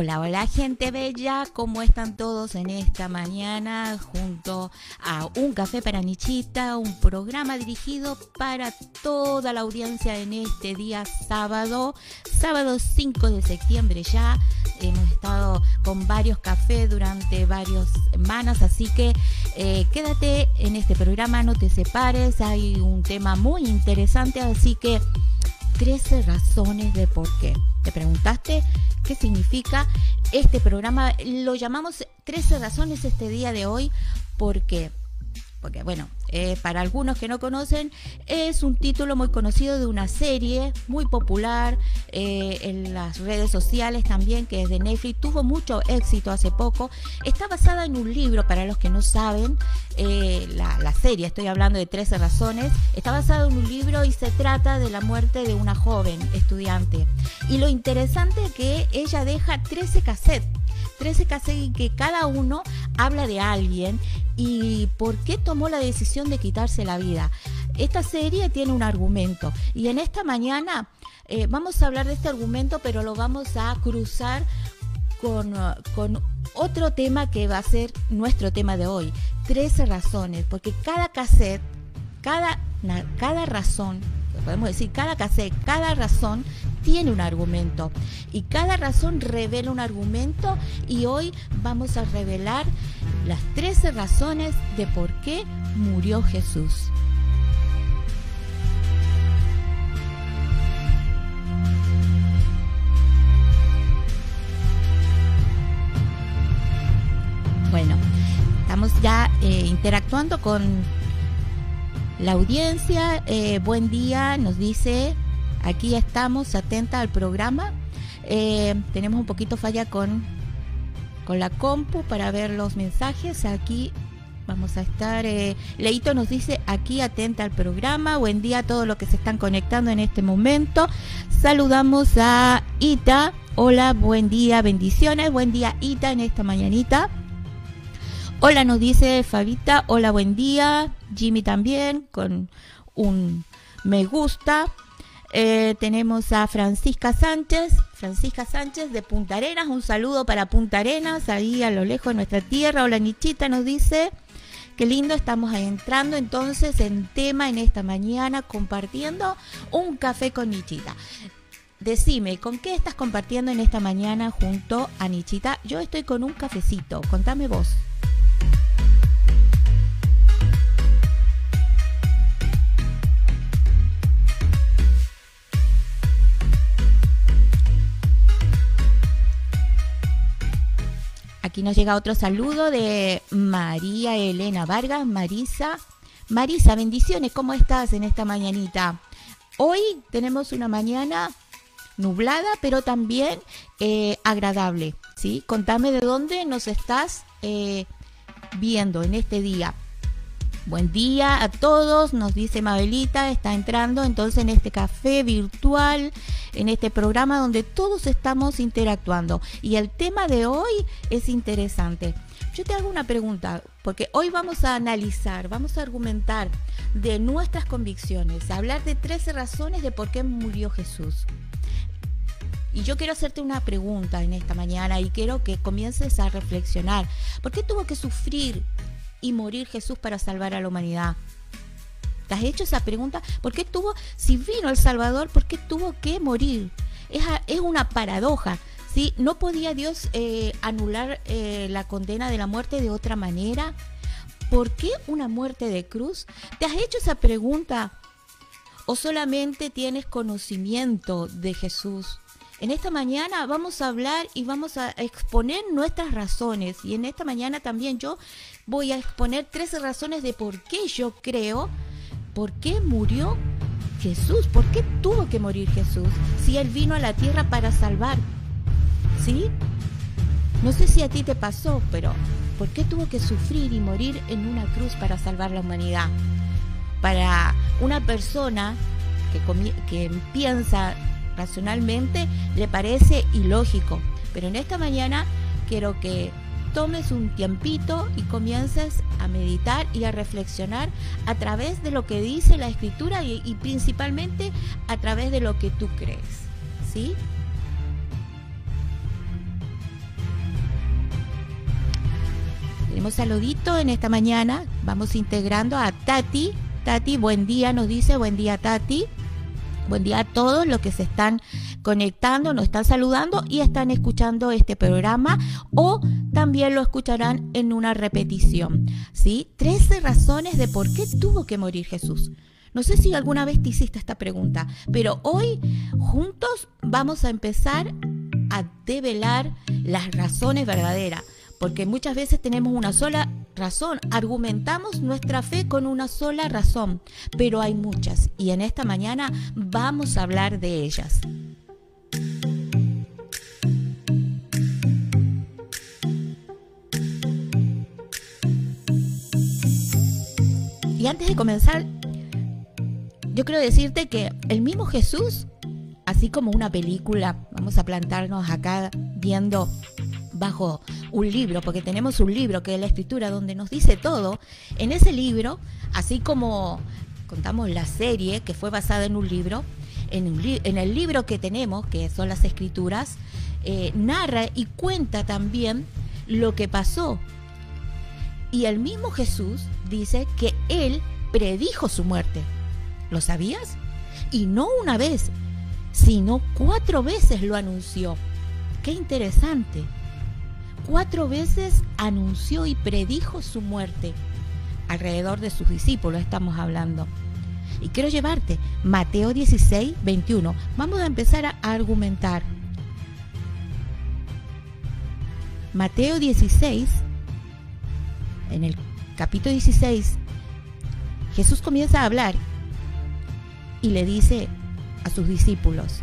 Hola, hola gente bella, ¿cómo están todos en esta mañana junto a Un Café para Nichita, un programa dirigido para toda la audiencia en este día sábado, sábado 5 de septiembre ya. Hemos estado con varios cafés durante varias semanas, así que eh, quédate en este programa, no te separes, hay un tema muy interesante, así que 13 razones de por qué. ¿Te preguntaste qué significa este programa? Lo llamamos 13 razones este día de hoy porque, porque bueno, eh, para algunos que no conocen, es un título muy conocido de una serie muy popular eh, en las redes sociales también, que es de Netflix, tuvo mucho éxito hace poco. Está basada en un libro, para los que no saben, eh, la, la, serie, estoy hablando de 13 razones, está basada en un libro y se trata de la muerte de una joven estudiante. Y lo interesante es que ella deja 13 cassettes 13 cassettes que cada uno habla de alguien y por qué tomó la decisión de quitarse la vida. Esta serie tiene un argumento y en esta mañana eh, vamos a hablar de este argumento, pero lo vamos a cruzar con, con, otro tema que va a ser nuestro tema de hoy. 13 razones, porque cada cassette, cada, cada razón podemos decir, cada cassette, cada razón tiene un argumento y cada razón revela un argumento y hoy vamos a revelar las 13 razones de por qué murió Jesús. Bueno, estamos ya eh, interactuando con la audiencia, eh, buen día, nos dice, aquí estamos, atenta al programa. Eh, tenemos un poquito falla con, con la compu para ver los mensajes. Aquí vamos a estar. Eh, Leito nos dice aquí atenta al programa. Buen día a todos los que se están conectando en este momento. Saludamos a Ita. Hola, buen día, bendiciones. Buen día, Ita, en esta mañanita. Hola, nos dice Fabita. Hola, buen día. Jimmy también, con un me gusta. Eh, tenemos a Francisca Sánchez, Francisca Sánchez de Punta Arenas, un saludo para Punta Arenas, ahí a lo lejos de nuestra tierra. Hola Nichita nos dice, qué lindo, estamos entrando entonces en tema en esta mañana compartiendo un café con Nichita. Decime, ¿con qué estás compartiendo en esta mañana junto a Nichita? Yo estoy con un cafecito, contame vos. Aquí nos llega otro saludo de María Elena Vargas, Marisa. Marisa, bendiciones, ¿cómo estás en esta mañanita? Hoy tenemos una mañana nublada, pero también eh, agradable, ¿sí? Contame de dónde nos estás eh, viendo en este día. Buen día a todos, nos dice Mabelita, está entrando entonces en este café virtual, en este programa donde todos estamos interactuando. Y el tema de hoy es interesante. Yo te hago una pregunta, porque hoy vamos a analizar, vamos a argumentar de nuestras convicciones, hablar de 13 razones de por qué murió Jesús. Y yo quiero hacerte una pregunta en esta mañana y quiero que comiences a reflexionar. ¿Por qué tuvo que sufrir y morir Jesús para salvar a la humanidad? ¿Te has hecho esa pregunta? ¿Por qué tuvo, si vino el Salvador, por qué tuvo que morir? Es, es una paradoja. ¿sí? ¿No podía Dios eh, anular eh, la condena de la muerte de otra manera? ¿Por qué una muerte de cruz? ¿Te has hecho esa pregunta? ¿O solamente tienes conocimiento de Jesús? En esta mañana vamos a hablar y vamos a exponer nuestras razones. Y en esta mañana también yo voy a exponer 13 razones de por qué yo creo, por qué murió Jesús, por qué tuvo que morir Jesús si Él vino a la tierra para salvar. ¿Sí? No sé si a ti te pasó, pero ¿por qué tuvo que sufrir y morir en una cruz para salvar la humanidad? Para una persona que, que piensa racionalmente le parece ilógico. Pero en esta mañana quiero que tomes un tiempito y comiences a meditar y a reflexionar a través de lo que dice la escritura y, y principalmente a través de lo que tú crees. ¿Sí? Tenemos saludito en esta mañana. Vamos integrando a Tati. Tati, buen día, nos dice, buen día Tati. Buen día a todos los que se están conectando, nos están saludando y están escuchando este programa o también lo escucharán en una repetición. ¿Sí? 13 razones de por qué tuvo que morir Jesús. No sé si alguna vez te hiciste esta pregunta, pero hoy juntos vamos a empezar a develar las razones verdaderas, porque muchas veces tenemos una sola razón, argumentamos nuestra fe con una sola razón, pero hay muchas. Y en esta mañana vamos a hablar de ellas. Y antes de comenzar, yo quiero decirte que el mismo Jesús, así como una película, vamos a plantarnos acá viendo bajo un libro, porque tenemos un libro que es la escritura donde nos dice todo. En ese libro, así como contamos la serie que fue basada en un libro, en, el libro que tenemos, que son las escrituras, eh, narra y cuenta también lo que pasó. Y el mismo Jesús dice que él predijo su muerte. ¿Lo sabías? Y no una vez, sino cuatro veces lo anunció. Qué interesante. Cuatro veces anunció y predijo su muerte. Alrededor de sus discípulos estamos hablando. Y quiero llevarte Mateo 16, 21. Vamos a empezar a argumentar. Mateo 16, en el capítulo 16, Jesús comienza a hablar y le dice a sus discípulos,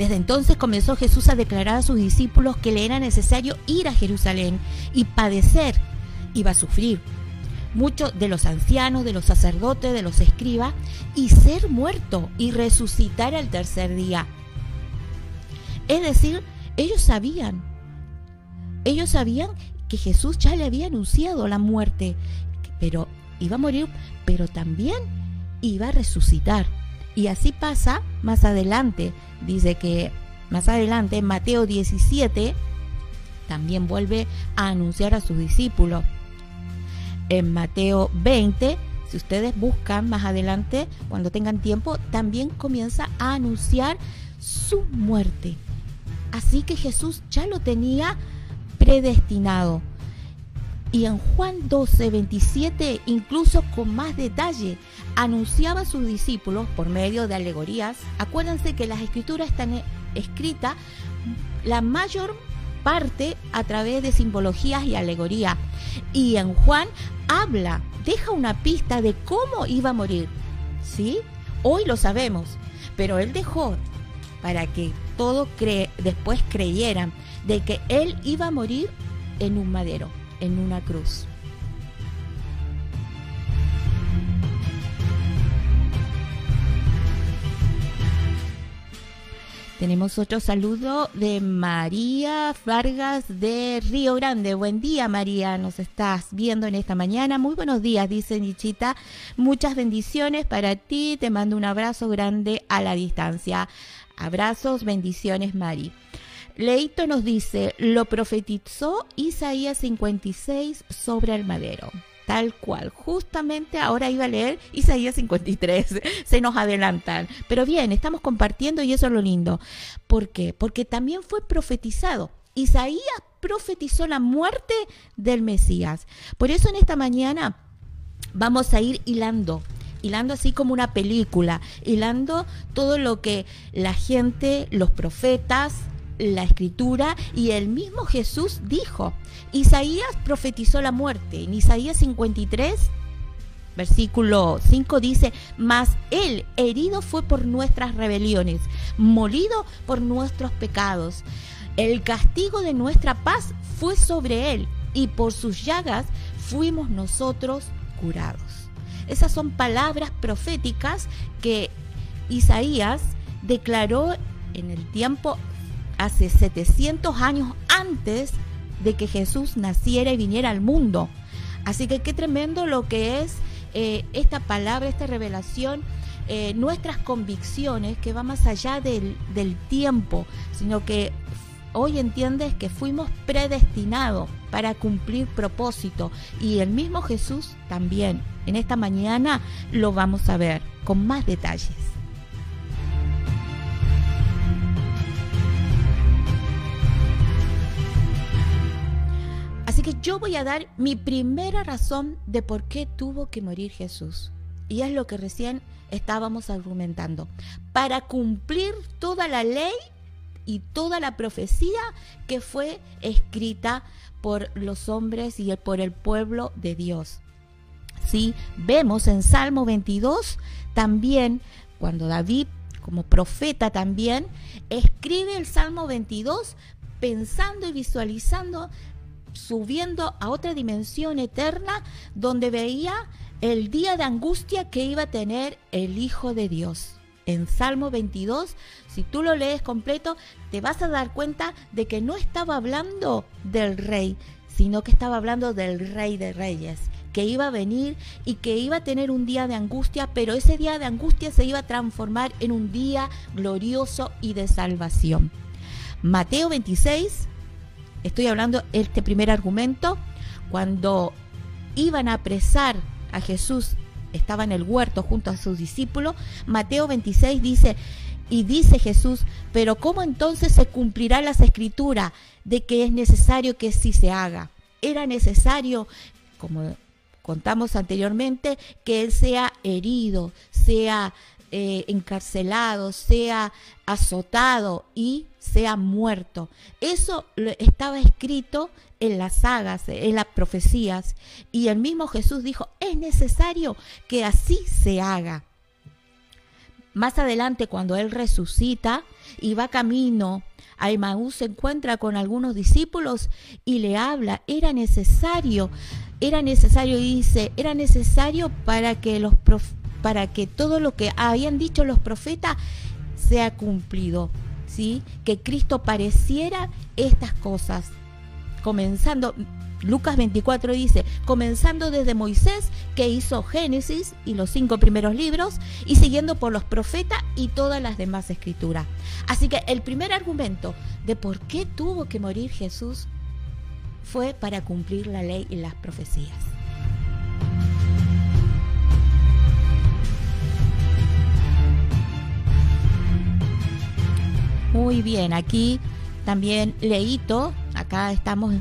Desde entonces comenzó Jesús a declarar a sus discípulos que le era necesario ir a Jerusalén y padecer, iba a sufrir muchos de los ancianos, de los sacerdotes, de los escribas, y ser muerto y resucitar al tercer día. Es decir, ellos sabían, ellos sabían que Jesús ya le había anunciado la muerte, pero iba a morir, pero también iba a resucitar. Y así pasa más adelante. Dice que más adelante Mateo 17 también vuelve a anunciar a sus discípulos en Mateo 20, si ustedes buscan más adelante, cuando tengan tiempo, también comienza a anunciar su muerte. Así que Jesús ya lo tenía predestinado. Y en Juan 12, 27, incluso con más detalle, anunciaba a sus discípulos por medio de alegorías. Acuérdense que las escrituras están escritas la mayor parte a través de simbologías y alegoría. Y en Juan habla, deja una pista de cómo iba a morir. ¿Sí? Hoy lo sabemos, pero él dejó para que todos después creyeran de que él iba a morir en un madero, en una cruz. Tenemos otro saludo de María Vargas de Río Grande. Buen día, María. Nos estás viendo en esta mañana. Muy buenos días, dice Nichita. Muchas bendiciones para ti. Te mando un abrazo grande a la distancia. Abrazos, bendiciones, Mari. Leito nos dice, lo profetizó Isaías 56 sobre el madero tal cual. Justamente ahora iba a leer Isaías 53, se nos adelantan. Pero bien, estamos compartiendo y eso es lo lindo. ¿Por qué? Porque también fue profetizado. Isaías profetizó la muerte del Mesías. Por eso en esta mañana vamos a ir hilando hilando así como una película, hilando todo lo que la gente, los profetas, la escritura y el mismo Jesús dijo. Isaías profetizó la muerte. En Isaías 53, versículo 5 dice, mas él herido fue por nuestras rebeliones, molido por nuestros pecados. El castigo de nuestra paz fue sobre él y por sus llagas fuimos nosotros curados. Esas son palabras proféticas que Isaías declaró en el tiempo hace 700 años antes de que Jesús naciera y viniera al mundo. Así que qué tremendo lo que es eh, esta palabra, esta revelación, eh, nuestras convicciones, que va más allá del, del tiempo, sino que hoy entiendes que fuimos predestinados para cumplir propósito y el mismo Jesús también. En esta mañana lo vamos a ver con más detalles. Así que yo voy a dar mi primera razón de por qué tuvo que morir Jesús. Y es lo que recién estábamos argumentando. Para cumplir toda la ley y toda la profecía que fue escrita por los hombres y por el pueblo de Dios. ¿Sí? Vemos en Salmo 22 también cuando David como profeta también escribe el Salmo 22 pensando y visualizando subiendo a otra dimensión eterna donde veía el día de angustia que iba a tener el Hijo de Dios. En Salmo 22, si tú lo lees completo, te vas a dar cuenta de que no estaba hablando del rey, sino que estaba hablando del rey de reyes, que iba a venir y que iba a tener un día de angustia, pero ese día de angustia se iba a transformar en un día glorioso y de salvación. Mateo 26, Estoy hablando este primer argumento, cuando iban a apresar a Jesús, estaba en el huerto junto a sus discípulos, Mateo 26 dice, y dice Jesús, pero ¿cómo entonces se cumplirá las escrituras de que es necesario que sí se haga? Era necesario, como contamos anteriormente, que Él sea herido, sea eh, encarcelado, sea azotado y sea muerto. Eso estaba escrito en las sagas, en las profecías. Y el mismo Jesús dijo, es necesario que así se haga. Más adelante, cuando Él resucita y va camino a se encuentra con algunos discípulos y le habla, era necesario, era necesario, y dice, era necesario para que los profetas para que todo lo que habían dicho los profetas sea cumplido, ¿sí? Que Cristo pareciera estas cosas. Comenzando, Lucas 24 dice, comenzando desde Moisés, que hizo Génesis y los cinco primeros libros, y siguiendo por los profetas y todas las demás escrituras. Así que el primer argumento de por qué tuvo que morir Jesús fue para cumplir la ley y las profecías. Muy bien, aquí también Leito, acá estamos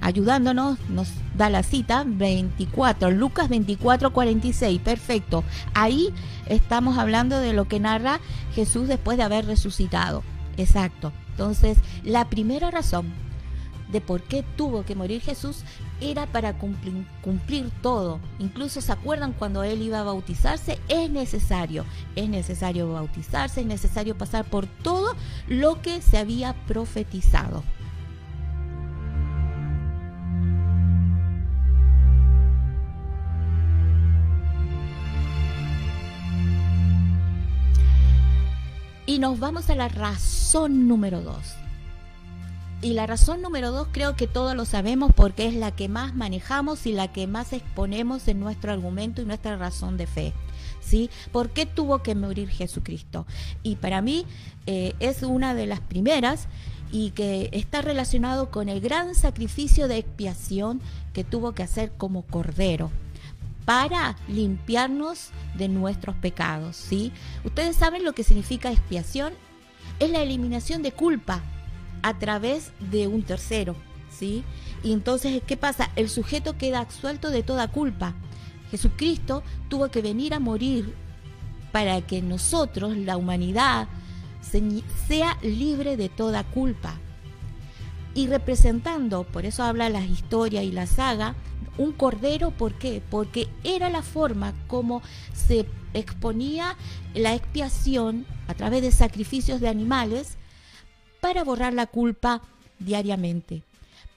ayudándonos, nos da la cita 24, Lucas 24, 46, perfecto. Ahí estamos hablando de lo que narra Jesús después de haber resucitado. Exacto. Entonces, la primera razón de por qué tuvo que morir Jesús era para cumplir, todo. Incluso se acuerdan cuando él iba a bautizarse, es necesario, es necesario bautizarse, es necesario pasar por todo lo que se había profetizado. Y nos vamos a la razón número dos. Y la razón número dos creo que todos lo sabemos porque es la que más manejamos y la que más exponemos en nuestro argumento y nuestra razón de fe. ¿Sí? ¿Por qué tuvo que morir Jesucristo? Y para mí eh, es una de las primeras y que está relacionado con el gran sacrificio de expiación que tuvo que hacer como cordero para limpiarnos de nuestros pecados, ¿sí? Ustedes saben lo que significa expiación? Es la eliminación de culpa, a través de un tercero, ¿sí? Y entonces, ¿qué pasa? El sujeto queda absuelto de toda culpa. Jesucristo tuvo que venir a morir para que nosotros, la humanidad, sea libre de toda culpa. Y representando, por eso habla la historia y la saga, un cordero, ¿por qué? Porque era la forma como se exponía la expiación a través de sacrificios de animales para borrar la culpa diariamente.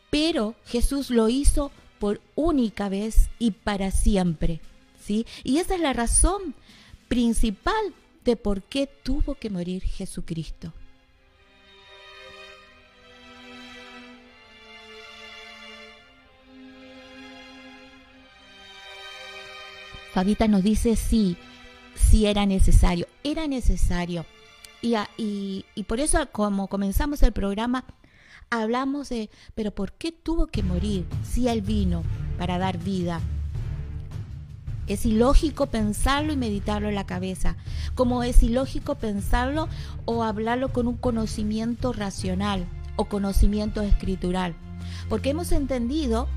Pero Jesús lo hizo por única vez y para siempre. ¿sí? Y esa es la razón principal de por qué tuvo que morir Jesucristo. Fabita nos dice sí, sí era necesario, era necesario y, por eso, como comenzamos el programa, hablamos de, pero ¿por qué tuvo que morir si Él vino para dar vida? Es ilógico pensarlo y meditarlo en la cabeza, como es ilógico pensarlo o hablarlo con un conocimiento racional o conocimiento escritural. Porque hemos entendido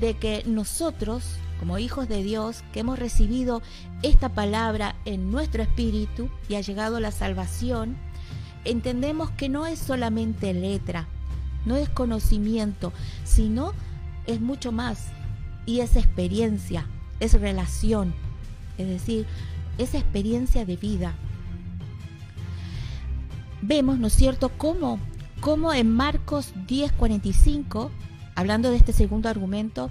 de que nosotros, como hijos de Dios, que hemos recibido esta palabra en nuestro espíritu y ha llegado la salvación, entendemos que no es solamente letra, no es conocimiento, sino es mucho más y es experiencia, es relación, es decir, es experiencia de vida. Vemos, ¿no es cierto?, cómo, cómo en Marcos 10:45, hablando de este segundo argumento,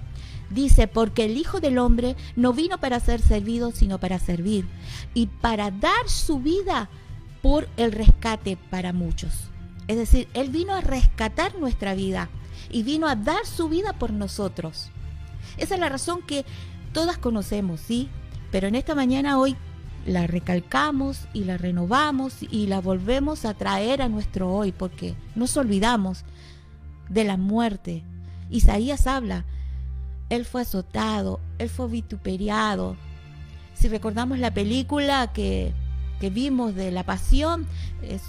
dice, porque el Hijo del Hombre no vino para ser servido, sino para servir, y para dar su vida por el rescate para muchos. Es decir, Él vino a rescatar nuestra vida y vino a dar su vida por nosotros. Esa es la razón que todas conocemos, ¿sí? Pero en esta mañana hoy la recalcamos y la renovamos y la volvemos a traer a nuestro hoy porque nos olvidamos de la muerte. Isaías habla, Él fue azotado, Él fue vituperiado. Si recordamos la película que, que vimos de la pasión, es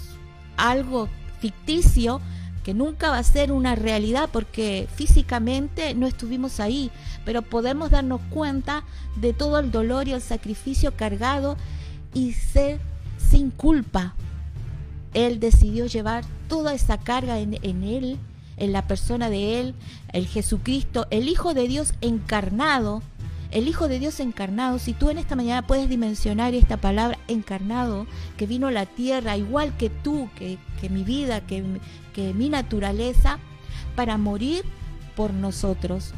algo ficticio que nunca va a ser una realidad porque físicamente no estuvimos ahí, pero podemos darnos cuenta de todo el dolor y el sacrificio cargado y ser sin culpa. Él decidió llevar toda esa carga en, en él, en la persona de él, el Jesucristo, el Hijo de Dios encarnado, el Hijo de Dios encarnado, si tú en esta mañana puedes dimensionar esta palabra encarnado, que vino a la tierra igual que tú, que, mi vida, que, que mi naturaleza, para morir por nosotros.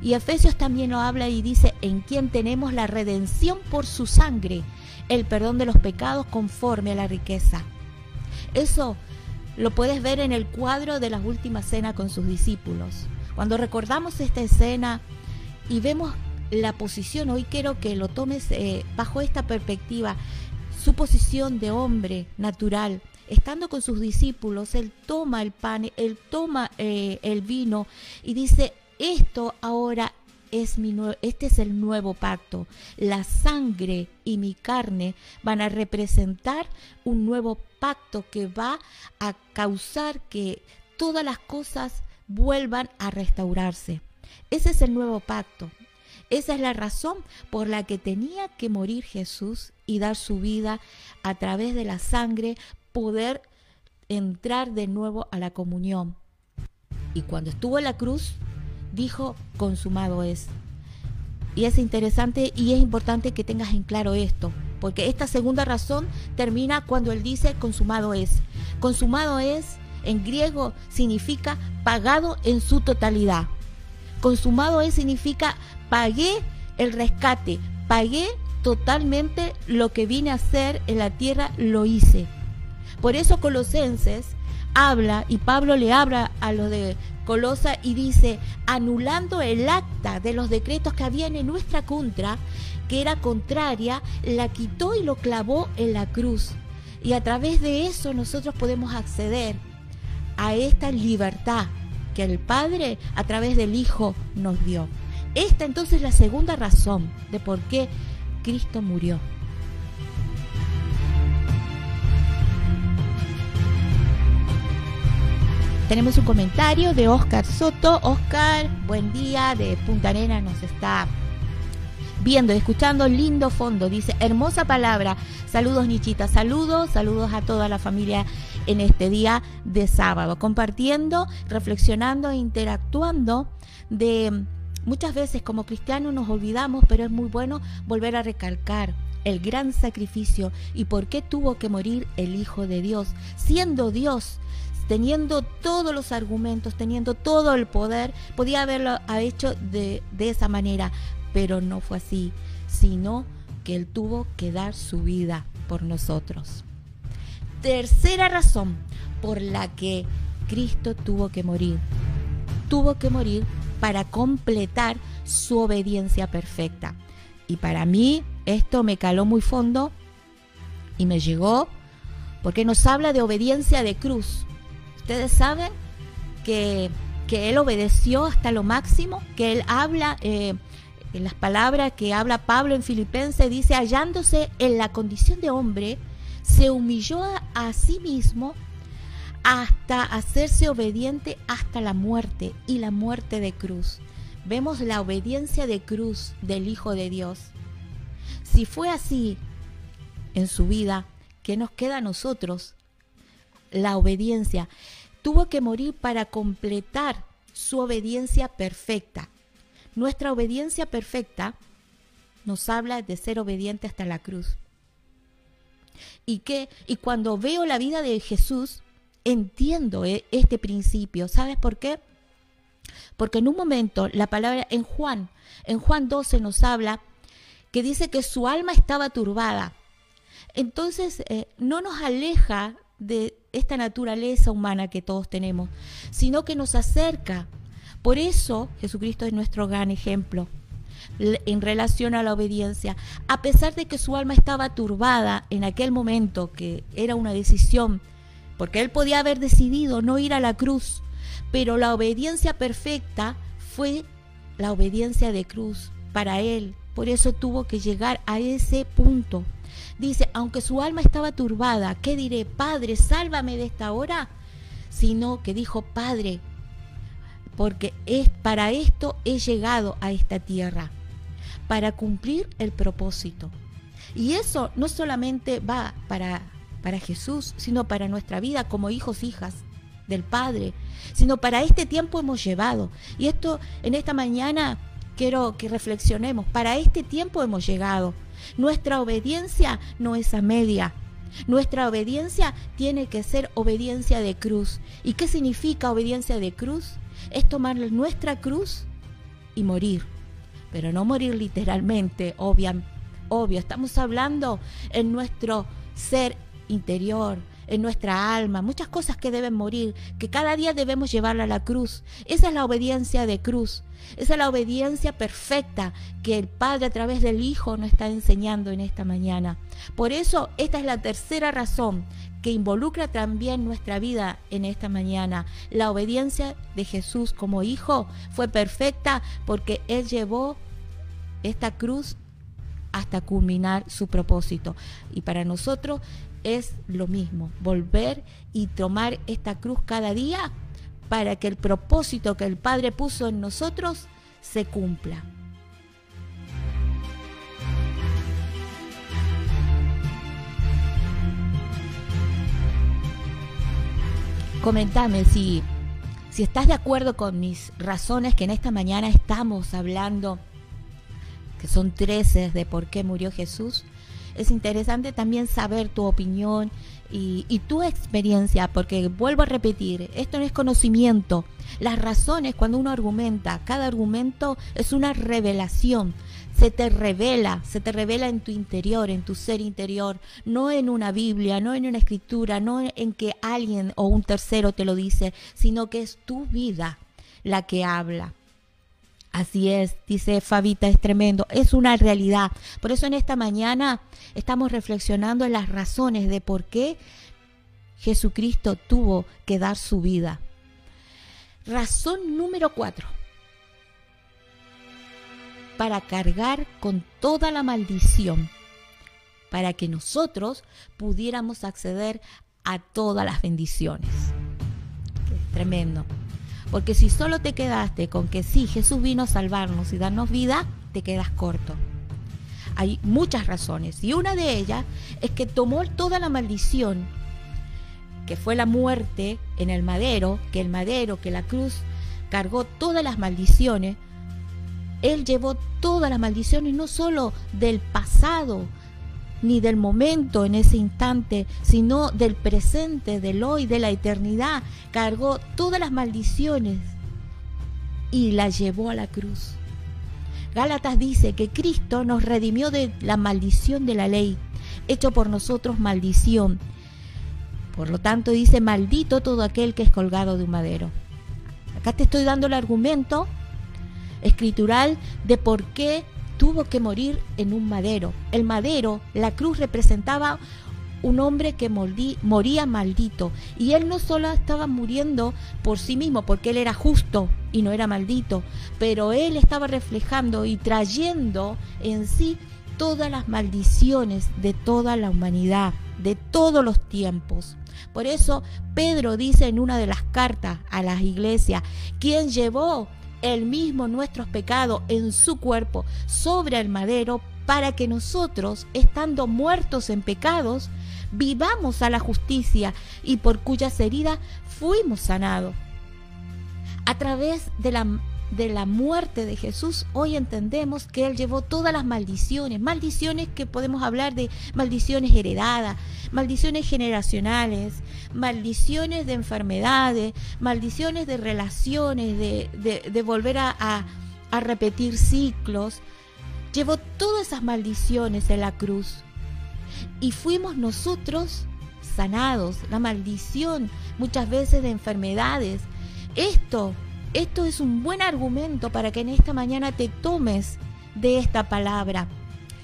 Y Efesios también lo habla y dice, en quien tenemos la redención por su sangre, el perdón de los pecados conforme a la riqueza. Eso lo puedes ver en el cuadro de las últimas cenas con sus discípulos. Cuando recordamos esta escena y vemos la posición, hoy quiero que lo tomes eh, bajo esta perspectiva, su posición de hombre natural, estando con sus discípulos, él toma el pan, él toma eh, el vino y dice, esto ahora es mi este es el nuevo pacto. La sangre y mi carne van a representar un nuevo pacto que va a causar que todas las cosas vuelvan a restaurarse. Ese es el nuevo pacto. Esa es la razón por la que tenía que morir Jesús y dar su vida a través de la sangre, poder entrar de nuevo a la comunión. Y cuando estuvo en la cruz, dijo, consumado es. Y es interesante y es importante que tengas en claro esto, porque esta segunda razón termina cuando él dice, consumado es. Consumado es, en griego, significa pagado en su totalidad. Consumado es significa pagué el rescate, pagué totalmente lo que vine a hacer en la tierra, lo hice. Por eso Colosenses habla y Pablo le habla a los de Colosa y dice, anulando el acta de los decretos que habían en nuestra contra, que era contraria, la quitó y lo clavó en la cruz. Y a través de eso nosotros podemos acceder a esta libertad que el Padre a través del Hijo nos dio. Esta entonces es la segunda razón de por qué Cristo murió. Tenemos un comentario de Oscar Soto. Oscar, buen día, de Punta Arena nos está viendo y escuchando. Lindo fondo, dice, hermosa palabra. Saludos, Nichita. Saludos, saludos a toda la familia en este día de sábado, compartiendo, reflexionando e interactuando de muchas veces como cristianos nos olvidamos, pero es muy bueno volver a recalcar el gran sacrificio y por qué tuvo que morir el Hijo de Dios, siendo Dios, teniendo todos los argumentos, teniendo todo el poder, podía haberlo hecho de, de esa manera, pero no fue así, sino que Él tuvo que dar su vida por nosotros. Tercera razón por la que Cristo tuvo que morir. Tuvo que morir para completar su obediencia perfecta. Y para mí esto me caló muy fondo y me llegó porque nos habla de obediencia de cruz. Ustedes saben que, que él obedeció hasta lo máximo, que él habla, eh, en las palabras que habla Pablo en Filipenses, dice, hallándose en la condición de hombre, se humilló a, sí mismo hasta hacerse obediente hasta la muerte y la muerte de cruz. Vemos la obediencia de cruz del Hijo de Dios. Si fue así en su vida, ¿qué nos queda a nosotros? La obediencia. Tuvo que morir para completar su obediencia perfecta. Nuestra obediencia perfecta nos habla de ser obediente hasta la cruz. Y que y cuando veo la vida de Jesús, entiendo eh, este principio. ¿Sabes por qué? Porque en un momento la palabra en Juan, en Juan 12 nos habla que dice que su alma estaba turbada. Entonces eh, no nos aleja de esta naturaleza humana que todos tenemos, sino que nos acerca. Por eso Jesucristo es nuestro gran ejemplo en relación a la obediencia. A pesar de que su alma estaba turbada en aquel momento, que era una decisión, porque él podía haber decidido no ir a la cruz, pero la obediencia perfecta fue la obediencia de cruz para él. Por eso tuvo que llegar a ese punto. Dice, aunque su alma estaba turbada, ¿qué diré? Padre, sálvame de esta hora. Sino que dijo, Padre, porque es para esto he llegado a esta tierra, para cumplir el propósito. Y eso no solamente va para, para Jesús, sino para nuestra vida como hijos, hijas del Padre, sino para este tiempo hemos llevado. Y esto en esta mañana quiero que reflexionemos, para este tiempo hemos llegado. Nuestra obediencia no es a media. Nuestra obediencia tiene que ser obediencia de cruz. ¿Y qué significa obediencia de cruz? Es tomar nuestra cruz y morir. Pero no morir literalmente, obvio. obvio. Estamos hablando en nuestro ser interior, en nuestra alma, muchas cosas que deben morir, que cada día debemos llevarla a la cruz. Esa es la obediencia de cruz. Esa es la obediencia perfecta que el Padre a través del Hijo nos está enseñando en esta mañana. Por eso, esta es la tercera razón que involucra también nuestra vida en esta mañana. La obediencia de Jesús como Hijo fue perfecta porque Él llevó esta cruz hasta culminar su propósito. Y para nosotros es lo mismo, volver y tomar esta cruz cada día para que el propósito que el Padre puso en nosotros se cumpla. Comentame si, si estás de acuerdo con mis razones que en esta mañana estamos hablando, que son 13 de por qué murió Jesús. Es interesante también saber tu opinión y, tu experiencia, porque vuelvo a repetir, esto no es conocimiento. Las razones, cuando uno argumenta, cada argumento es una revelación. Se te revela, se te revela en tu interior, en tu ser interior, no en una Biblia, no en una escritura, no en que alguien o un tercero te lo dice, sino que es tu vida la que habla. Así es, dice Fabita, es tremendo, es una realidad. Por eso en esta mañana estamos reflexionando en las razones de por qué Jesucristo tuvo que dar su vida. Razón número cuatro. Para cargar con toda la maldición, para que nosotros pudiéramos acceder a todas las bendiciones. tremendo. Porque si solo te quedaste con que sí, Jesús vino a salvarnos y darnos vida, te quedas corto. Hay muchas razones y una de ellas es que tomó toda la maldición que fue la muerte en el madero, que el madero, que la cruz cargó todas las maldiciones. Él llevó todas las maldiciones, no solo del pasado, ni del momento en ese instante, sino del presente, del hoy, de la eternidad. Cargó todas las maldiciones y las llevó a la cruz. Gálatas dice que Cristo nos redimió de la maldición de la ley, hecho por nosotros maldición. Por lo tanto dice, maldito todo aquel que es colgado de un madero. Acá te estoy dando el argumento escritural de por qué tuvo que morir en un madero. El madero, la cruz representaba un hombre que moría maldito. Y él no solo estaba muriendo por sí mismo, porque él era justo y no era maldito, pero él estaba reflejando y trayendo en sí todas las maldiciones de toda la humanidad, de todos los tiempos. Por eso Pedro dice en una de las cartas a las iglesias, quien llevó el mismo nuestros pecados en su cuerpo sobre el madero para que nosotros, estando muertos en pecados, vivamos a la justicia y por cuyas heridas fuimos sanados. A través de la, de la muerte de Jesús, hoy entendemos que Él llevó todas las maldiciones, maldiciones que podemos hablar de maldiciones heredadas, maldiciones generacionales, maldiciones de enfermedades, maldiciones de relaciones, de, volver a repetir ciclos. Llevó todas esas maldiciones en la cruz y fuimos nosotros sanados, la maldición muchas veces de enfermedades. Esto, esto es un buen argumento para que en esta mañana te tomes de esta palabra.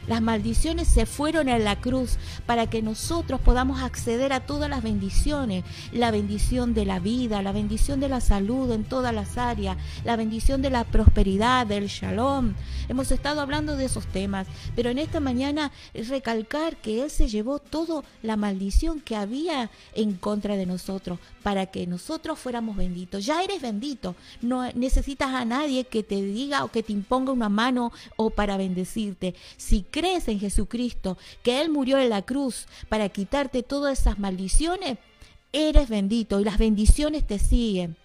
Las maldiciones se fueron en la cruz para que nosotros podamos acceder a todas las bendiciones. La bendición de la vida, la bendición de la salud en todas las áreas, la bendición de la prosperidad, del shalom. Hemos estado hablando de esos temas, pero en esta mañana recalcar que Él se llevó toda la maldición que había en contra de nosotros para que nosotros fuéramos benditos. Ya eres bendito, no necesitas a nadie que te diga o que te imponga una mano o para bendecirte. Si crees en Jesucristo, que Él murió en la cruz para quitarte todas esas maldiciones, eres bendito y las bendiciones te siguen.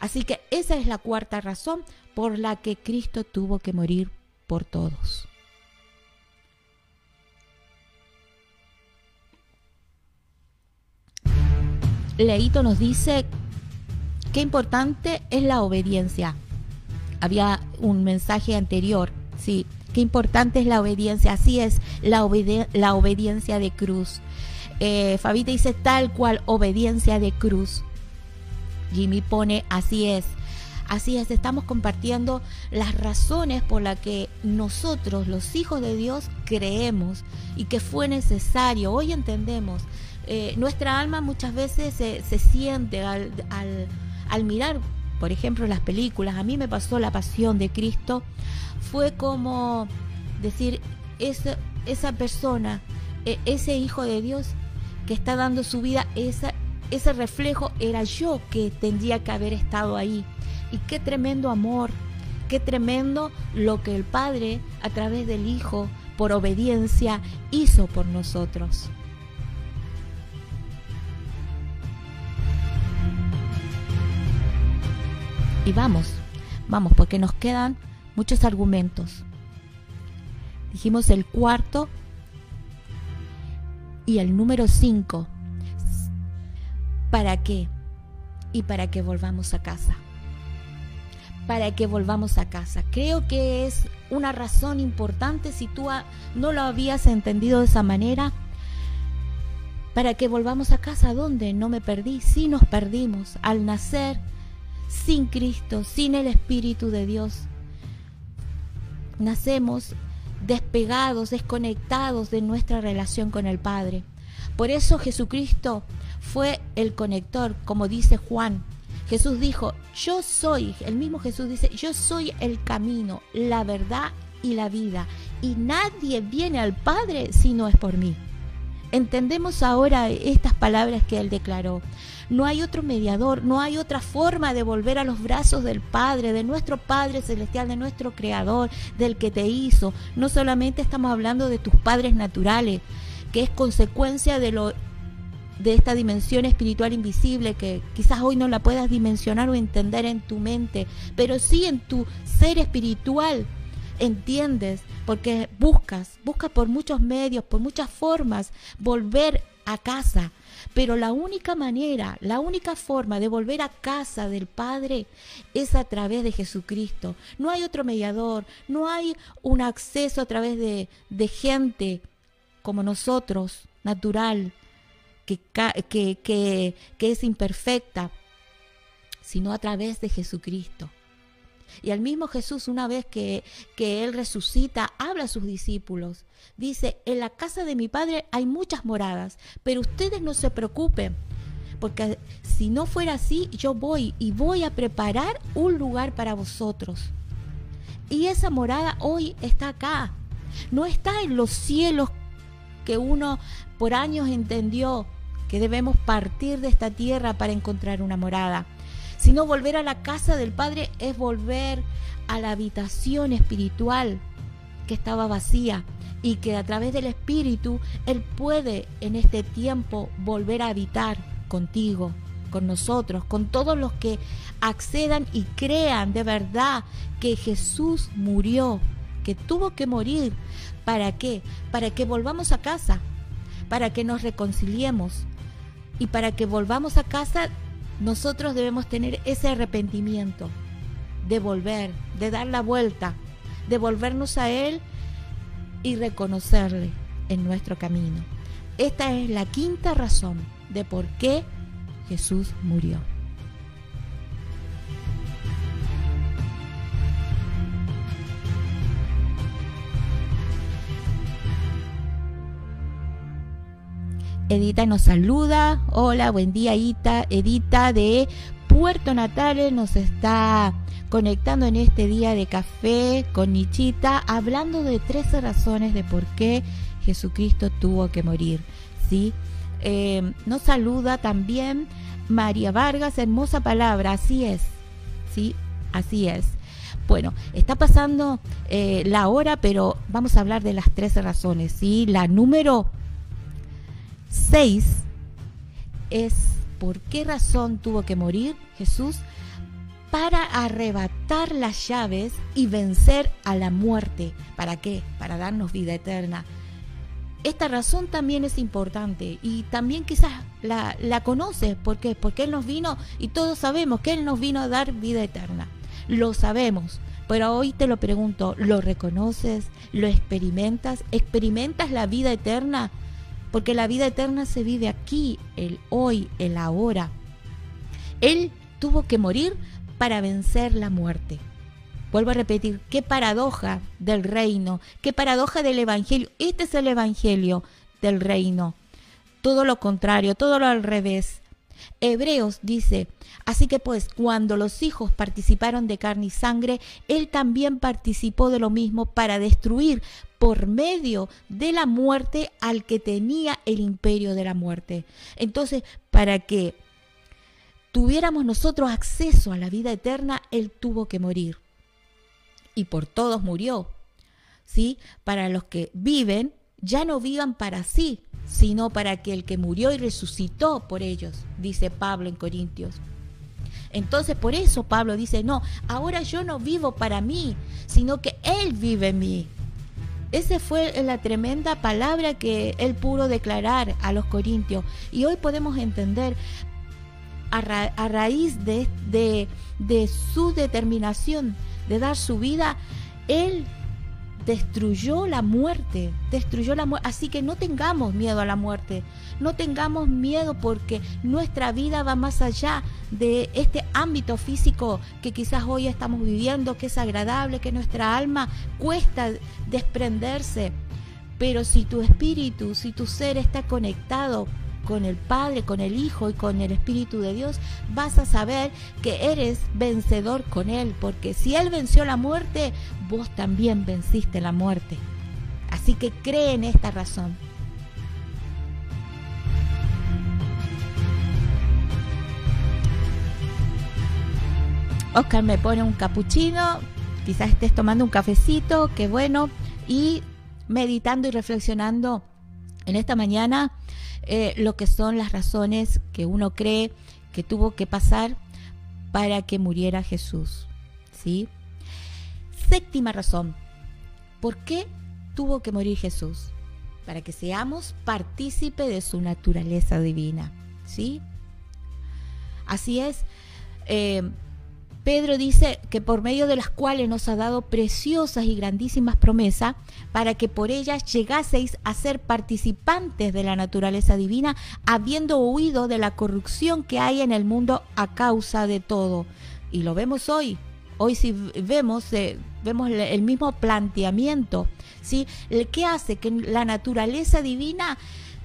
Así que esa es la cuarta razón por la que Cristo tuvo que morir por todos. Leito nos dice qué importante es la obediencia. Había un mensaje anterior, sí, Importante es la obediencia. Así es la, la obediencia de cruz. Eh, Fabita dice tal cual obediencia de cruz. Jimmy pone así es. Así es, estamos compartiendo las razones por las que nosotros, los hijos de Dios, creemos y que fue necesario. Hoy entendemos. Eh, nuestra alma muchas veces se, siente al, al, al mirar, por ejemplo, las películas. A mí me pasó la pasión de Cristo fue como decir, esa, esa persona, e, ese hijo de Dios que está dando su vida, esa, ese reflejo era yo que tendría que haber estado ahí. Y qué tremendo amor, qué tremendo lo que el Padre a través del Hijo, por obediencia, hizo por nosotros. Y vamos, vamos, porque nos quedan muchos argumentos. Dijimos el cuarto y el número cinco. ¿Para qué? Y para que volvamos a casa. Para que volvamos a casa. Creo que es una razón importante si tú no lo habías entendido de esa manera. Para que volvamos a casa, ¿dónde? No me perdí. Sí nos perdimos al nacer sin Cristo, sin el Espíritu de Dios nacemos despegados, desconectados de nuestra relación con el Padre. Por eso Jesucristo fue el conector, como dice Juan. Jesús dijo, yo soy, el mismo Jesús dice, yo soy el camino, la verdad y la vida. Y nadie viene al Padre si no es por mí. Entendemos ahora estas palabras que él declaró. No hay otro mediador, no hay otra forma de volver a los brazos del Padre, de nuestro Padre Celestial, de nuestro Creador, del que te hizo. No solamente estamos hablando de tus padres naturales, que es consecuencia de lo de esta dimensión espiritual invisible que quizás hoy no la puedas dimensionar o entender en tu mente, pero sí en tu ser espiritual entiendes, porque buscas, buscas por muchos medios, por muchas formas volver a casa, pero la única manera, la única forma de volver a casa del Padre es a través de Jesucristo. No hay otro mediador, no hay un acceso a través de, gente como nosotros, natural, que, que, que es imperfecta, sino a través de Jesucristo. Y al mismo Jesús, una vez que, que Él resucita, habla a sus discípulos. Dice, en la casa de mi Padre hay muchas moradas, pero ustedes no se preocupen, porque si no fuera así, yo voy y voy a preparar un lugar para vosotros. Y esa morada hoy está acá, no está en los cielos que uno por años entendió que debemos partir de esta tierra para encontrar una morada. Sino volver a la casa del Padre es volver a la habitación espiritual que estaba vacía y que a través del Espíritu Él puede en este tiempo volver a habitar contigo, con nosotros, con todos los que accedan y crean de verdad que Jesús murió, que tuvo que morir. ¿Para qué? Para que volvamos a casa, para que nos reconciliemos, y para que volvamos a casa, nosotros debemos tener ese arrepentimiento de volver, de dar la vuelta, de volvernos a Él y reconocerle en nuestro camino. Esta es la quinta razón de por qué Jesús murió. Edita nos saluda. Hola, buen día, Ita. Edita de Puerto Natales nos está conectando en este día de café con Nichita, hablando de 13 razones de por qué Jesucristo tuvo que morir. ¿sí? Eh, nos saluda también María Vargas, hermosa palabra, así es. ¿sí? Así es. Bueno, está pasando eh, la hora, pero vamos a hablar de las 13 razones. ¿sí? La número 6 es por qué razón tuvo que morir Jesús para arrebatar las llaves y vencer a la muerte. ¿Para qué? Para darnos vida eterna. Esta razón también es importante y también quizás la, conoces. ¿Por qué? Porque Él nos vino y todos sabemos que Él nos vino a dar vida eterna. Lo sabemos. Pero hoy te lo pregunto, ¿lo reconoces? ¿Lo experimentas? ¿Experimentas la vida eterna? Porque la vida eterna se vive aquí, el hoy, el ahora. Él tuvo que morir para vencer la muerte. Vuelvo a repetir, qué paradoja del reino, qué paradoja del Evangelio. Este es el Evangelio del reino. Todo lo contrario, todo lo al revés. Hebreos dice, así que pues cuando los hijos participaron de carne y sangre, él también participó de lo mismo para destruir por medio de la muerte al que tenía el imperio de la muerte. Entonces, para que tuviéramos nosotros acceso a la vida eterna, Él tuvo que morir. Y por todos murió. ¿Sí? Para los que viven, ya no vivan para sí, sino para que el que murió y resucitó por ellos, dice Pablo en Corintios. Entonces por eso Pablo dice, no, ahora yo no vivo para mí, sino que Él vive en mí. Esa fue la tremenda palabra que él pudo declarar a los corintios. Y hoy podemos entender a, raíz de, de su determinación de dar su vida, él destruyó la muerte, destruyó la muerte. Así que no tengamos miedo a la muerte, no tengamos miedo porque nuestra vida va más allá de este ámbito físico que quizás hoy estamos viviendo, que es agradable, que nuestra alma cuesta desprenderse. Pero si tu espíritu, si tu ser está conectado con el Padre, con el Hijo y con el Espíritu de Dios, vas a saber que eres vencedor con Él, porque si Él venció la muerte, vos también venciste la muerte. Así que cree en esta razón. Oscar me pone un capuchino, quizás estés tomando un cafecito, qué bueno, y meditando y reflexionando en esta mañana eh, lo que son las razones que uno cree que tuvo que pasar para que muriera Jesús. ¿sí? Séptima razón. ¿Por qué tuvo que morir Jesús? Para que seamos partícipe de su naturaleza divina. ¿sí? Así es. Eh, Pedro dice que por medio de las cuales nos ha dado preciosas y grandísimas promesas para que por ellas llegaseis a ser participantes de la naturaleza divina, habiendo huido de la corrupción que hay en el mundo a causa de todo. Y lo vemos hoy. hoy si vemos, eh, vemos el mismo planteamiento, ¿sí? ¿Qué hace que la naturaleza divina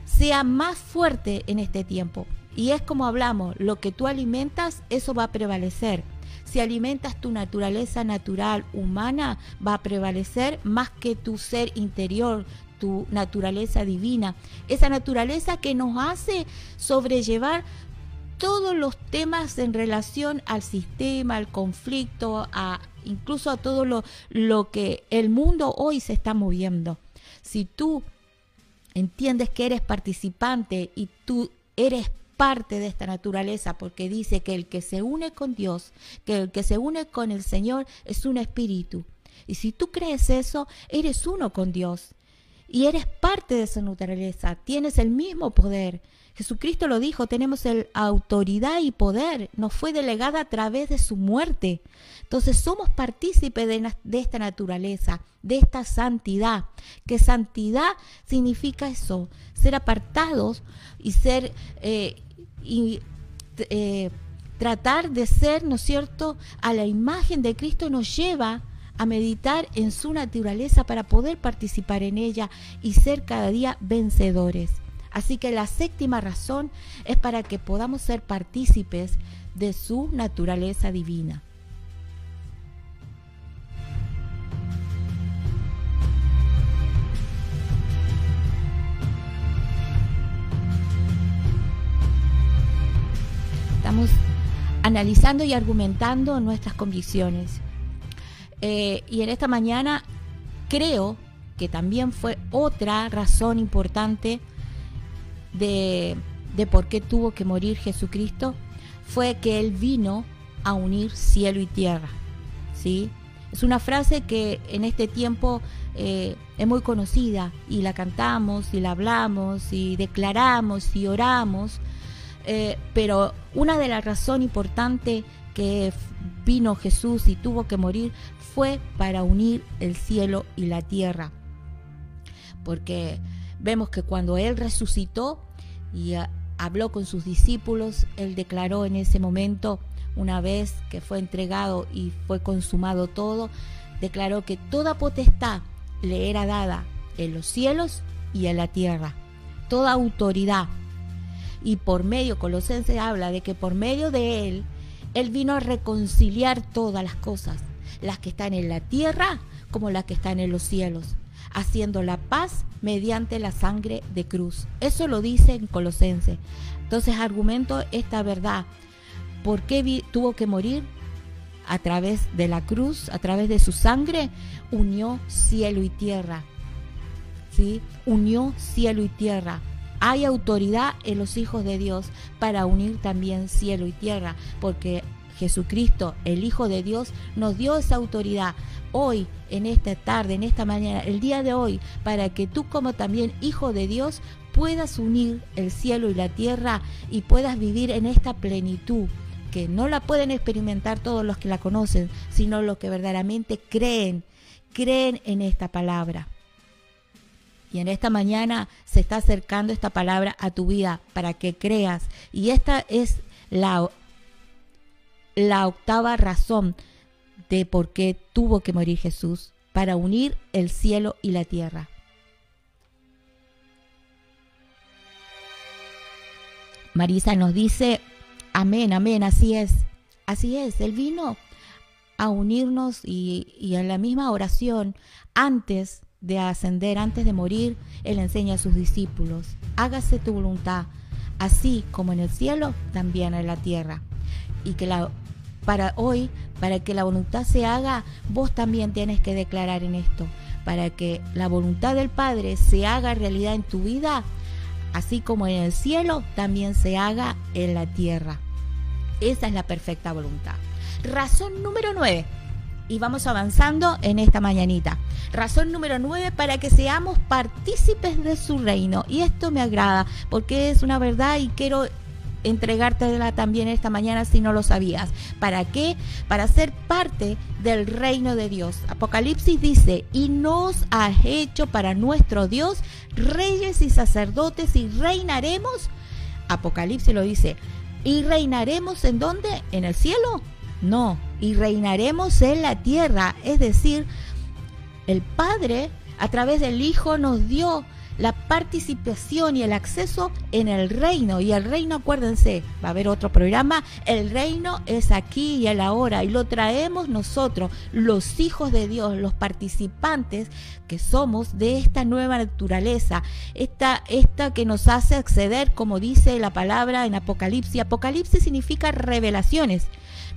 sea más fuerte en este tiempo? Y es como hablamos, lo que tú alimentas, eso va a prevalecer. Si alimentas tu naturaleza natural humana, va a prevalecer más que tu ser interior, tu naturaleza divina. Esa naturaleza que nos hace sobrellevar todos los temas en relación al sistema, al conflicto, a incluso a todo lo, lo que el mundo hoy se está moviendo. Si tú entiendes que eres participante y tú eres parte de esta naturaleza porque dice que el que se une con Dios, que el que se une con el Señor es un espíritu. Y si tú crees eso, eres uno con Dios y eres parte de esa naturaleza, tienes el mismo poder. Jesucristo lo dijo, tenemos el autoridad y poder, nos fue delegada a través de su muerte. Entonces somos partícipes de, esta naturaleza, de esta santidad, que santidad significa eso, ser apartados y ser eh, y eh, tratar de ser, ¿no es cierto?, a la imagen de Cristo nos lleva a meditar en su naturaleza para poder participar en ella y ser cada día vencedores. Así que la séptima razón es para que podamos ser partícipes de su naturaleza divina. Estamos analizando y argumentando nuestras convicciones. Eh, y en esta mañana creo que también fue otra razón importante de, por qué tuvo que morir Jesucristo fue que Él vino a unir cielo y tierra. ¿sí? Es una frase que en este tiempo eh, es muy conocida y la cantamos y la hablamos y declaramos y oramos, eh, pero una de las razones importantes que vino Jesús y tuvo que morir fue para unir el cielo y la tierra. Porque Vemos que cuando Él resucitó y ah, habló con sus discípulos, Él declaró en ese momento, una vez que fue entregado y fue consumado todo, declaró que toda potestad le era dada en los cielos y en la tierra, toda autoridad. Y por medio, Colosenses habla de que por medio de Él, Él vino a reconciliar todas las cosas, las que están en la tierra como las que están en los cielos haciendo la paz mediante la sangre de cruz. Eso lo dice en Colosense. Entonces argumento esta verdad. ¿Por qué tuvo que morir? A través de la cruz, a través de su sangre, unió cielo y tierra. ¿Sí? Unió cielo y tierra. Hay autoridad en los hijos de Dios para unir también cielo y tierra, porque Jesucristo, el Hijo de Dios, nos dio esa autoridad hoy, en esta tarde, en esta mañana, el día de hoy, para que tú como también Hijo de Dios puedas unir el cielo y la tierra y puedas vivir en esta plenitud que no la pueden experimentar todos los que la conocen, sino los que verdaderamente creen, creen en esta palabra. Y en esta mañana se está acercando esta palabra a tu vida para que creas. Y esta es la la octava razón de por qué tuvo que morir Jesús, para unir el cielo y la tierra. Marisa nos dice, amén, amén, así es, así es, Él vino a unirnos y, y en la misma oración, antes de ascender, antes de morir, Él enseña a sus discípulos, hágase tu voluntad, así como en el cielo, también en la tierra. Y que la para hoy, para que la voluntad se haga, vos también tienes que declarar en esto. Para que la voluntad del Padre se haga realidad en tu vida, así como en el cielo, también se haga en la tierra. Esa es la perfecta voluntad. Razón número 9. Y vamos avanzando en esta mañanita. Razón número 9 para que seamos partícipes de su reino. Y esto me agrada porque es una verdad y quiero entregártela también esta mañana si no lo sabías. ¿Para qué? Para ser parte del reino de Dios. Apocalipsis dice, y nos ha hecho para nuestro Dios reyes y sacerdotes y reinaremos. Apocalipsis lo dice, ¿y reinaremos en dónde? ¿En el cielo? No, y reinaremos en la tierra. Es decir, el Padre a través del Hijo nos dio la participación y el acceso en el reino. Y el reino, acuérdense, va a haber otro programa, el reino es aquí y el ahora y lo traemos nosotros, los hijos de Dios, los participantes que somos de esta nueva naturaleza, esta, esta que nos hace acceder, como dice la palabra en Apocalipsis. Apocalipsis significa revelaciones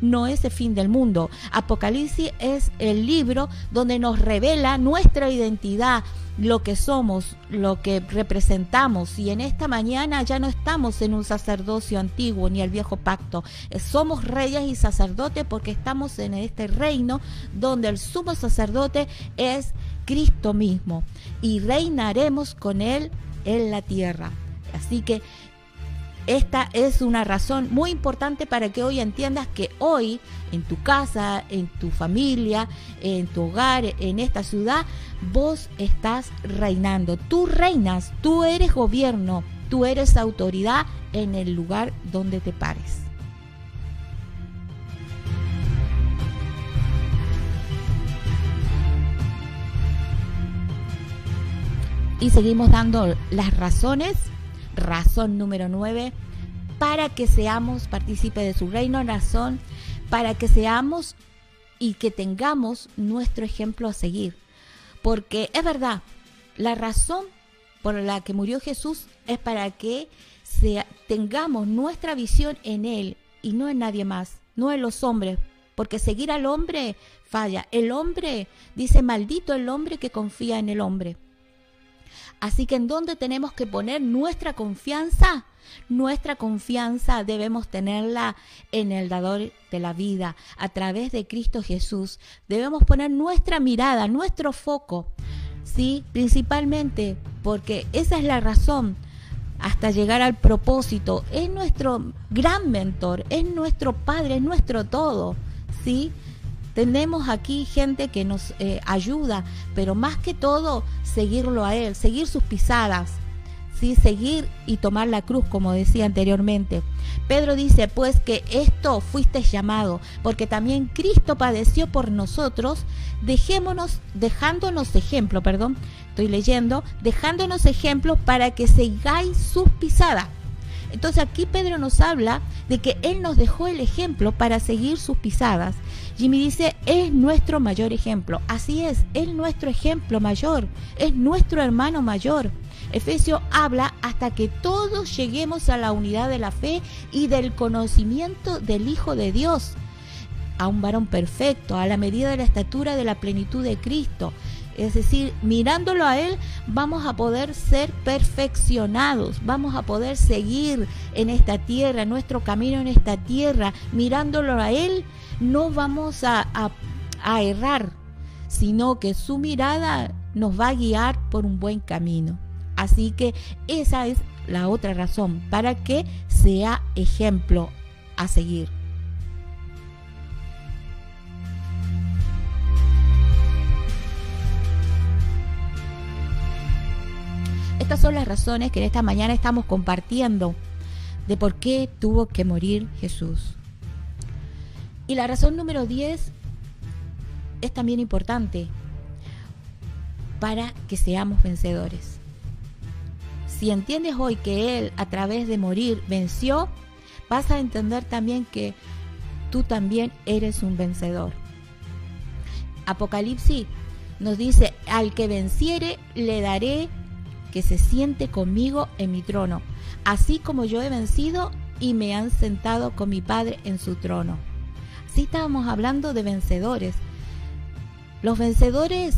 no es el fin del mundo. Apocalipsis es el libro donde nos revela nuestra identidad, lo que somos, lo que representamos. Y en esta mañana ya no estamos en un sacerdocio antiguo ni el viejo pacto. Eh, somos reyes y sacerdotes porque estamos en este reino donde el sumo sacerdote es Cristo mismo y reinaremos con él en la tierra. Así que esta es una razón muy importante para que hoy entiendas que hoy en tu casa, en tu familia, en tu hogar, en esta ciudad, vos estás reinando. Tú reinas, tú eres gobierno, tú eres autoridad en el lugar donde te pares. Y seguimos dando las razones razón número 9, para que seamos partícipes de su reino, razón para que seamos y que tengamos nuestro ejemplo a seguir. Porque es verdad, la razón por la que murió Jesús es para que tengamos nuestra visión en Él y no en nadie más, no en los hombres, porque seguir al hombre falla. El hombre, dice, maldito el hombre que confía en el hombre. Así que en dónde tenemos que poner nuestra confianza? Nuestra confianza debemos tenerla en el dador de la vida, a través de Cristo Jesús. Debemos poner nuestra mirada, nuestro foco, ¿sí? Principalmente porque esa es la razón hasta llegar al propósito. Es nuestro gran mentor, es nuestro Padre, es nuestro todo, ¿sí? Tenemos aquí gente que nos eh, ayuda, pero más que todo seguirlo a Él, seguir sus pisadas, ¿sí? seguir y tomar la cruz, como decía anteriormente. Pedro dice, pues que esto fuiste llamado, porque también Cristo padeció por nosotros, dejémonos, dejándonos ejemplo, perdón, estoy leyendo, dejándonos ejemplo para que sigáis sus pisadas. Entonces aquí Pedro nos habla de que Él nos dejó el ejemplo para seguir sus pisadas. Jimmy dice, es nuestro mayor ejemplo. Así es, es nuestro ejemplo mayor, es nuestro hermano mayor. Efesio habla hasta que todos lleguemos a la unidad de la fe y del conocimiento del Hijo de Dios, a un varón perfecto, a la medida de la estatura de la plenitud de Cristo. Es decir, mirándolo a Él vamos a poder ser perfeccionados, vamos a poder seguir en esta tierra, nuestro camino en esta tierra. Mirándolo a Él no vamos a, a errar, sino que su mirada nos va a guiar por un buen camino. Así que esa es la otra razón, para que sea ejemplo a seguir. Estas son las razones que en esta mañana estamos compartiendo de por qué tuvo que morir Jesús. Y la razón número 10 es también importante para que seamos vencedores. Si entiendes hoy que Él a través de morir venció, vas a entender también que tú también eres un vencedor. Apocalipsis nos dice, al que venciere le daré que se siente conmigo en mi trono, así como yo he vencido y me han sentado con mi Padre en su trono. Así estábamos hablando de vencedores. Los vencedores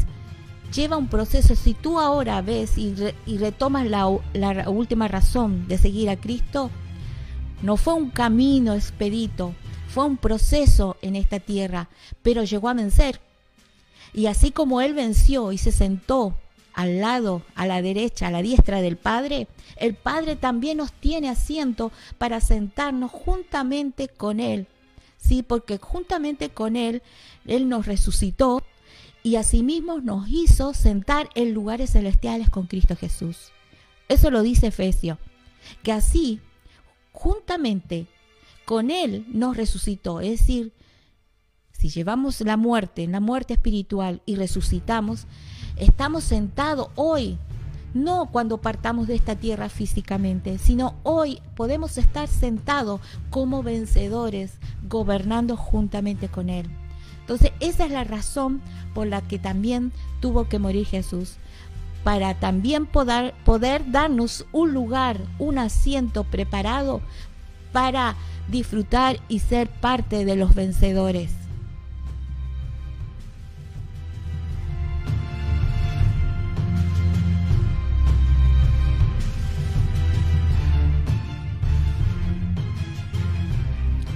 llevan un proceso. Si tú ahora ves y, retomas la última razón de seguir a Cristo, no fue un camino expedito, fue un proceso en esta tierra, pero llegó a vencer. Y así como Él venció y se sentó al lado, a la derecha, a la diestra del Padre, el Padre también nos tiene asiento para sentarnos juntamente con Él. Sí, porque juntamente con Él, Él nos resucitó y asimismo nos hizo sentar en lugares celestiales con Cristo Jesús. Eso lo dice Efesio, que así, juntamente con Él nos resucitó, es decir, si llevamos la muerte, la muerte espiritual y resucitamos, estamos sentados hoy, no cuando partamos de esta tierra físicamente, sino hoy podemos estar sentados como vencedores, gobernando juntamente con Él. Entonces, esa es la razón por la que también tuvo que morir Jesús, para también poder, poder darnos un lugar, un asiento preparado para disfrutar y ser parte de los vencedores.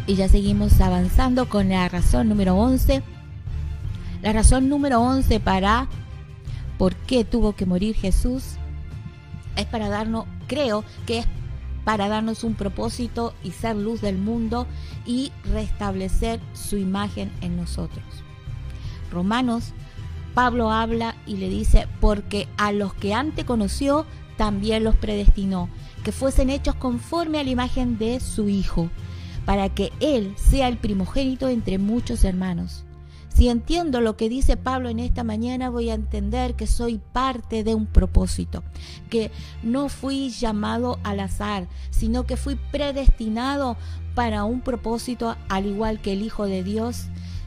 Y ya seguimos avanzando con la razón número 11. La razón número 11 para por qué tuvo que morir Jesús es para darnos, creo que es para darnos un propósito y ser luz del mundo y restablecer su imagen en nosotros. Romanos, Pablo habla y le dice, porque a los que antes conoció, también los predestinó, que fuesen hechos conforme a la imagen de su Hijo, para que Él sea el primogénito entre muchos hermanos. Si entiendo lo que dice Pablo en esta mañana, voy a entender que soy parte de un propósito, que no fui llamado al azar, sino que fui predestinado para un propósito, al igual que el Hijo de Dios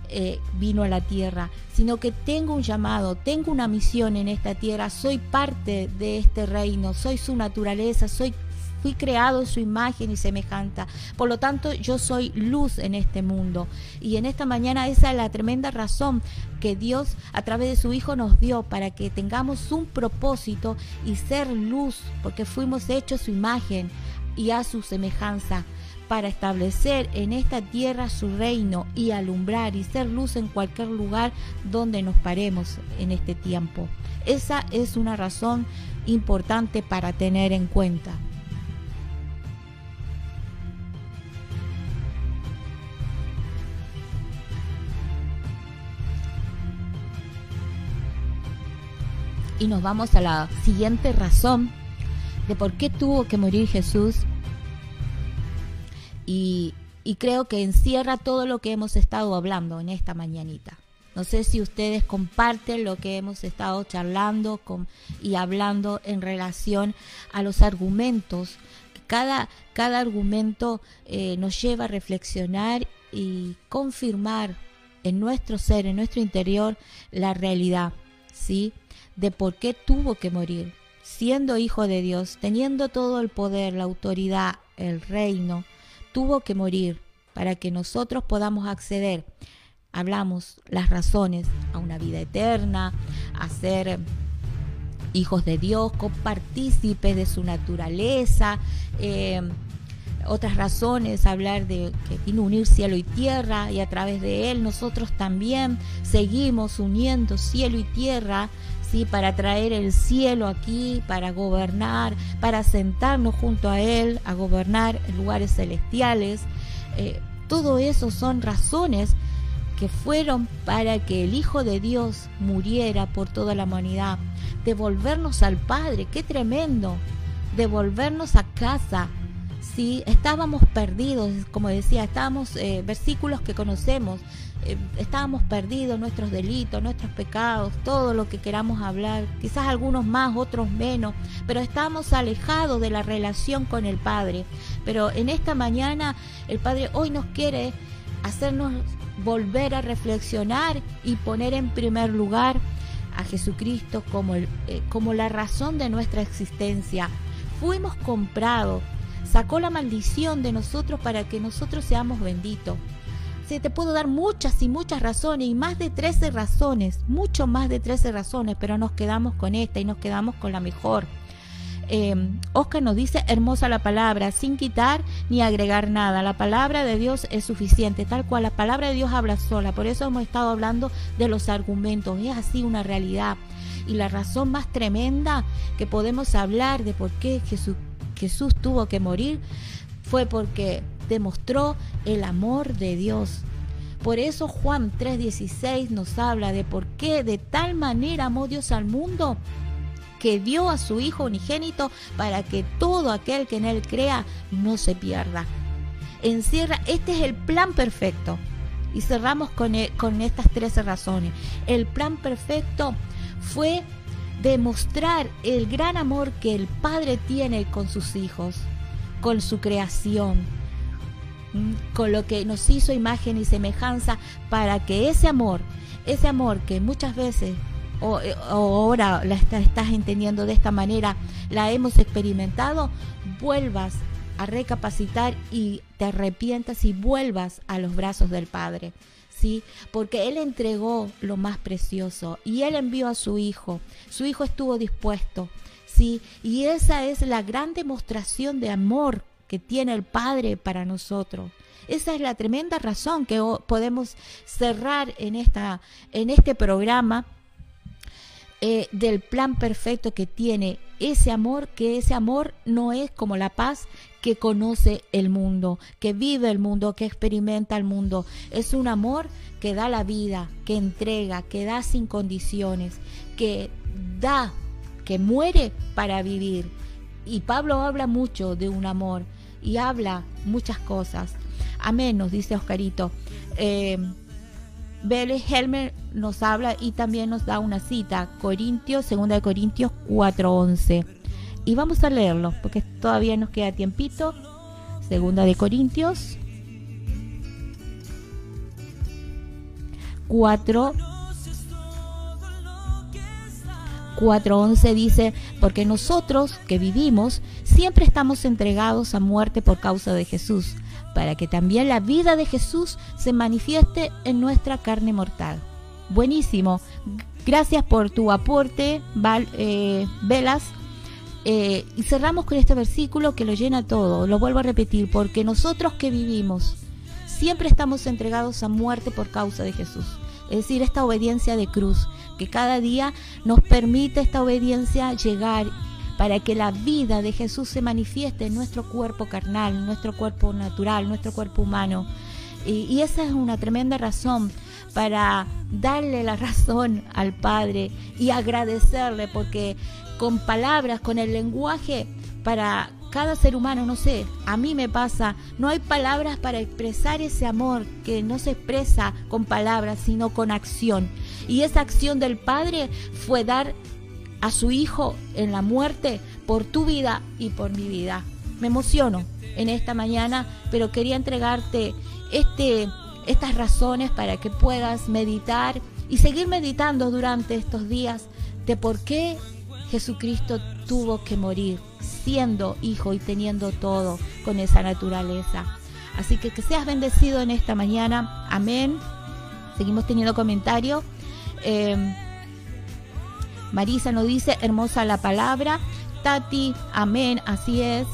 eh, vino a la tierra, sino que tengo un llamado, tengo una misión en esta tierra, soy parte de este reino, soy su naturaleza, soy fui creado en su imagen y semejanza. Por lo tanto, yo soy luz en este mundo. Y en esta mañana esa es la tremenda razón que Dios a través de su Hijo nos dio para que tengamos un propósito y ser luz, porque fuimos hechos su imagen y a su semejanza para establecer en esta tierra su reino y alumbrar y ser luz en cualquier lugar donde nos paremos en este tiempo. Esa es una razón importante para tener en cuenta. Y nos vamos a la siguiente razón de por qué tuvo que morir Jesús. Y, creo que encierra todo lo que hemos estado hablando en esta mañanita. No sé si ustedes comparten lo que hemos estado charlando con, y hablando en relación a los argumentos. Cada, cada argumento eh, nos lleva a reflexionar y confirmar en nuestro ser, en nuestro interior, la realidad. ¿sí? De por qué tuvo que morir, siendo hijo de Dios, teniendo todo el poder, la autoridad, el reino, tuvo que morir para que nosotros podamos acceder. Hablamos las razones a una vida eterna, a ser hijos de Dios, copartícipes de su naturaleza. Eh, otras razones, hablar de que vino a unir cielo y tierra y a través de él nosotros también seguimos uniendo cielo y tierra para traer el cielo aquí, para gobernar, para sentarnos junto a Él, a gobernar lugares celestiales. Eh, todo eso son razones que fueron para que el Hijo de Dios muriera por toda la humanidad, devolvernos al Padre, qué tremendo, devolvernos a casa, ¿sí? Estábamos perdidos, como decía, estábamos, eh, versículos que conocemos, eh, estábamos perdidos, nuestros delitos, nuestros pecados, todo lo que queramos hablar, quizás algunos más, otros menos, pero estábamos alejados de la relación con el Padre. Pero en esta mañana el Padre hoy nos quiere hacernos volver a reflexionar y poner en primer lugar a Jesucristo como, eh, como la razón de nuestra existencia. Fuimos comprados sacó la maldición de nosotros para que nosotros seamos benditos. Sí, te puedo dar muchas y muchas razones, y más de 13 razones, mucho más de 13 razones, pero nos quedamos con esta y nos quedamos con la mejor. Eh, Oscar nos dice, hermosa la palabra, sin quitar ni agregar nada. La palabra de Dios es suficiente, tal cual la palabra de Dios habla sola. Por eso hemos estado hablando de los argumentos. Es así una realidad. Y la razón más tremenda que podemos hablar de por qué Jesús Jesús tuvo que morir fue porque demostró el amor de Dios. Por eso Juan 3:16 nos habla de por qué de tal manera amó Dios al mundo que dio a su Hijo unigénito para que todo aquel que en Él crea no se pierda. Encierra, este es el plan perfecto. Y cerramos con, e, con estas 13 razones. El plan perfecto fue demostrar el gran amor que el Padre tiene con sus hijos, con su creación, con lo que nos hizo imagen y semejanza para que ese amor, ese amor que muchas veces o, ahora la estás entendiendo de esta manera, la hemos experimentado, vuelvas a recapacitar y te arrepientas y vuelvas a los brazos del Padre. ¿Sí? Porque Él entregó lo más precioso y Él envió a su Hijo. Su Hijo estuvo dispuesto, ¿sí? Y esa es la gran demostración de amor que tiene el Padre para nosotros. Esa es la tremenda razón que podemos cerrar en, esta, en este programa eh, del plan perfecto que tiene ese amor, que ese amor no es como la paz que conoce el mundo, que vive el mundo, que experimenta el mundo. Es un amor que da la vida, que entrega, que da sin condiciones, que da, que muere para vivir. Y Pablo habla mucho de un amor y habla muchas cosas. Amén, nos dice Oscarito. Eh, Helmer nos habla y también nos da una cita, Corintios, segunda de Corintios 4:11. Y vamos a leerlo porque todavía nos queda tiempito. Segunda de Corintios 4 4.11 dice, porque nosotros que vivimos siempre estamos entregados a muerte por causa de Jesús, para que también la vida de Jesús se manifieste en nuestra carne mortal. Buenísimo. Gracias por tu aporte, eh, Velas. Eh, y cerramos con este versículo que lo llena todo. Lo vuelvo a repetir, porque nosotros que vivimos siempre estamos entregados a muerte por causa de Jesús. Es decir, esta obediencia de cruz, que cada día nos permite esta obediencia llegar para que la vida de Jesús se manifieste en nuestro cuerpo carnal, nuestro cuerpo natural, nuestro cuerpo humano. Y, esa es una tremenda razón para darle la razón al Padre y agradecerle, porque con palabras, con el lenguaje, para cada ser humano, no sé, a mí me pasa, no hay palabras para expresar ese amor que no se expresa con palabras, sino con acción. Y esa acción del Padre fue dar a su Hijo en la muerte por tu vida y por mi vida. Me emociono en esta mañana, pero quería entregarte este, estas razones para que puedas meditar y seguir meditando durante estos días de por qué Jesucristo tuvo que morir siendo hijo y teniendo todo con esa naturaleza. Así que que seas bendecido en esta mañana. Amén. Seguimos teniendo comentarios. Eh, Marisa nos dice, hermosa la palabra. Tati, amén, así es.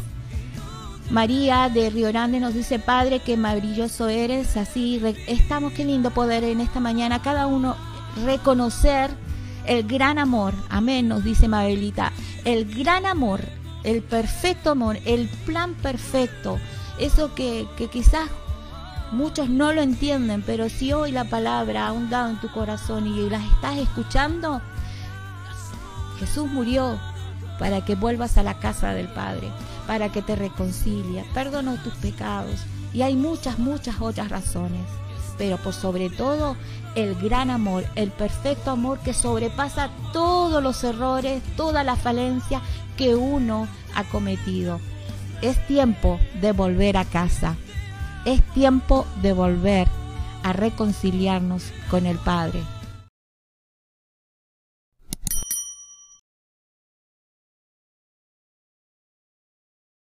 María de Río Grande nos dice, Padre, qué maravilloso eres. Así estamos, qué lindo poder en esta mañana cada uno reconocer el gran amor. Amén, nos dice Mabelita. El gran amor, el perfecto amor, el plan perfecto. Eso que, que quizás muchos no lo entienden, pero si hoy la palabra ha hundado en tu corazón y las estás escuchando, Jesús murió para que vuelvas a la casa del Padre, para que te reconcilie, perdonó tus pecados. Y hay muchas, muchas otras razones. Pero por sobre todo, el gran amor, el perfecto amor que sobrepasa todos los errores, toda la falencia que uno ha cometido. Es tiempo de volver a casa. Es tiempo de volver a reconciliarnos con el Padre.